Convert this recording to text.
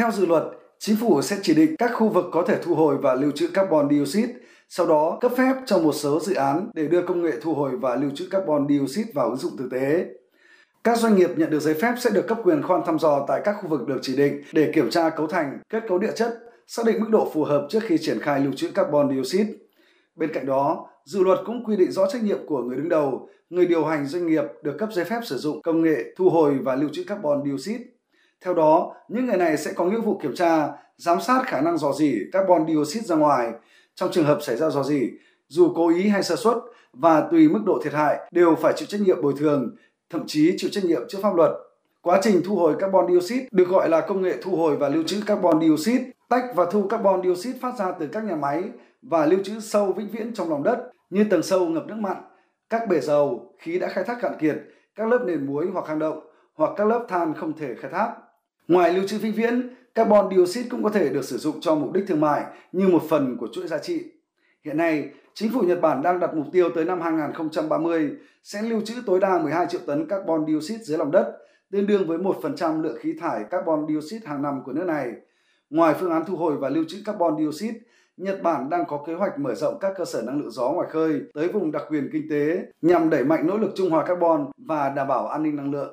Theo dự luật, chính phủ sẽ chỉ định các khu vực có thể thu hồi và lưu trữ carbon dioxide, sau đó cấp phép cho một số dự án để đưa công nghệ thu hồi và lưu trữ carbon dioxide vào ứng dụng thực tế. Các doanh nghiệp nhận được giấy phép sẽ được cấp quyền khoan thăm dò tại các khu vực được chỉ định để kiểm tra cấu thành, kết cấu địa chất, xác định mức độ phù hợp trước khi triển khai lưu trữ carbon dioxide. Bên cạnh đó, dự luật cũng quy định rõ trách nhiệm của người đứng đầu, người điều hành doanh nghiệp được cấp giấy phép sử dụng công nghệ thu hồi và lưu trữ carbon dioxide. Theo đó, những người này sẽ có nghĩa vụ kiểm tra, giám sát khả năng dò dỉ carbon dioxide ra ngoài. Trong trường hợp xảy ra dò dỉ, dù cố ý hay sơ suất và tùy mức độ thiệt hại đều phải chịu trách nhiệm bồi thường, thậm chí chịu trách nhiệm trước pháp luật. Quá trình thu hồi carbon dioxide được gọi là công nghệ thu hồi và lưu trữ carbon dioxide, tách và thu carbon dioxide phát ra từ các nhà máy và lưu trữ sâu vĩnh viễn trong lòng đất như tầng sâu ngập nước mặn, các bể dầu, khí đã khai thác cạn kiệt, các lớp nền muối hoặc hang động hoặc các lớp than không thể khai thác. Ngoài lưu trữ vĩnh viễn, carbon dioxide cũng có thể được sử dụng cho mục đích thương mại như một phần của chuỗi giá trị. Hiện nay, chính phủ Nhật Bản đang đặt mục tiêu tới năm 2030 sẽ lưu trữ tối đa 12 triệu tấn carbon dioxide dưới lòng đất, tương đương với 1% lượng khí thải carbon dioxide hàng năm của nước này. Ngoài phương án thu hồi và lưu trữ carbon dioxide, Nhật Bản đang có kế hoạch mở rộng các cơ sở năng lượng gió ngoài khơi tới vùng đặc quyền kinh tế nhằm đẩy mạnh nỗ lực trung hòa carbon và đảm bảo an ninh năng lượng.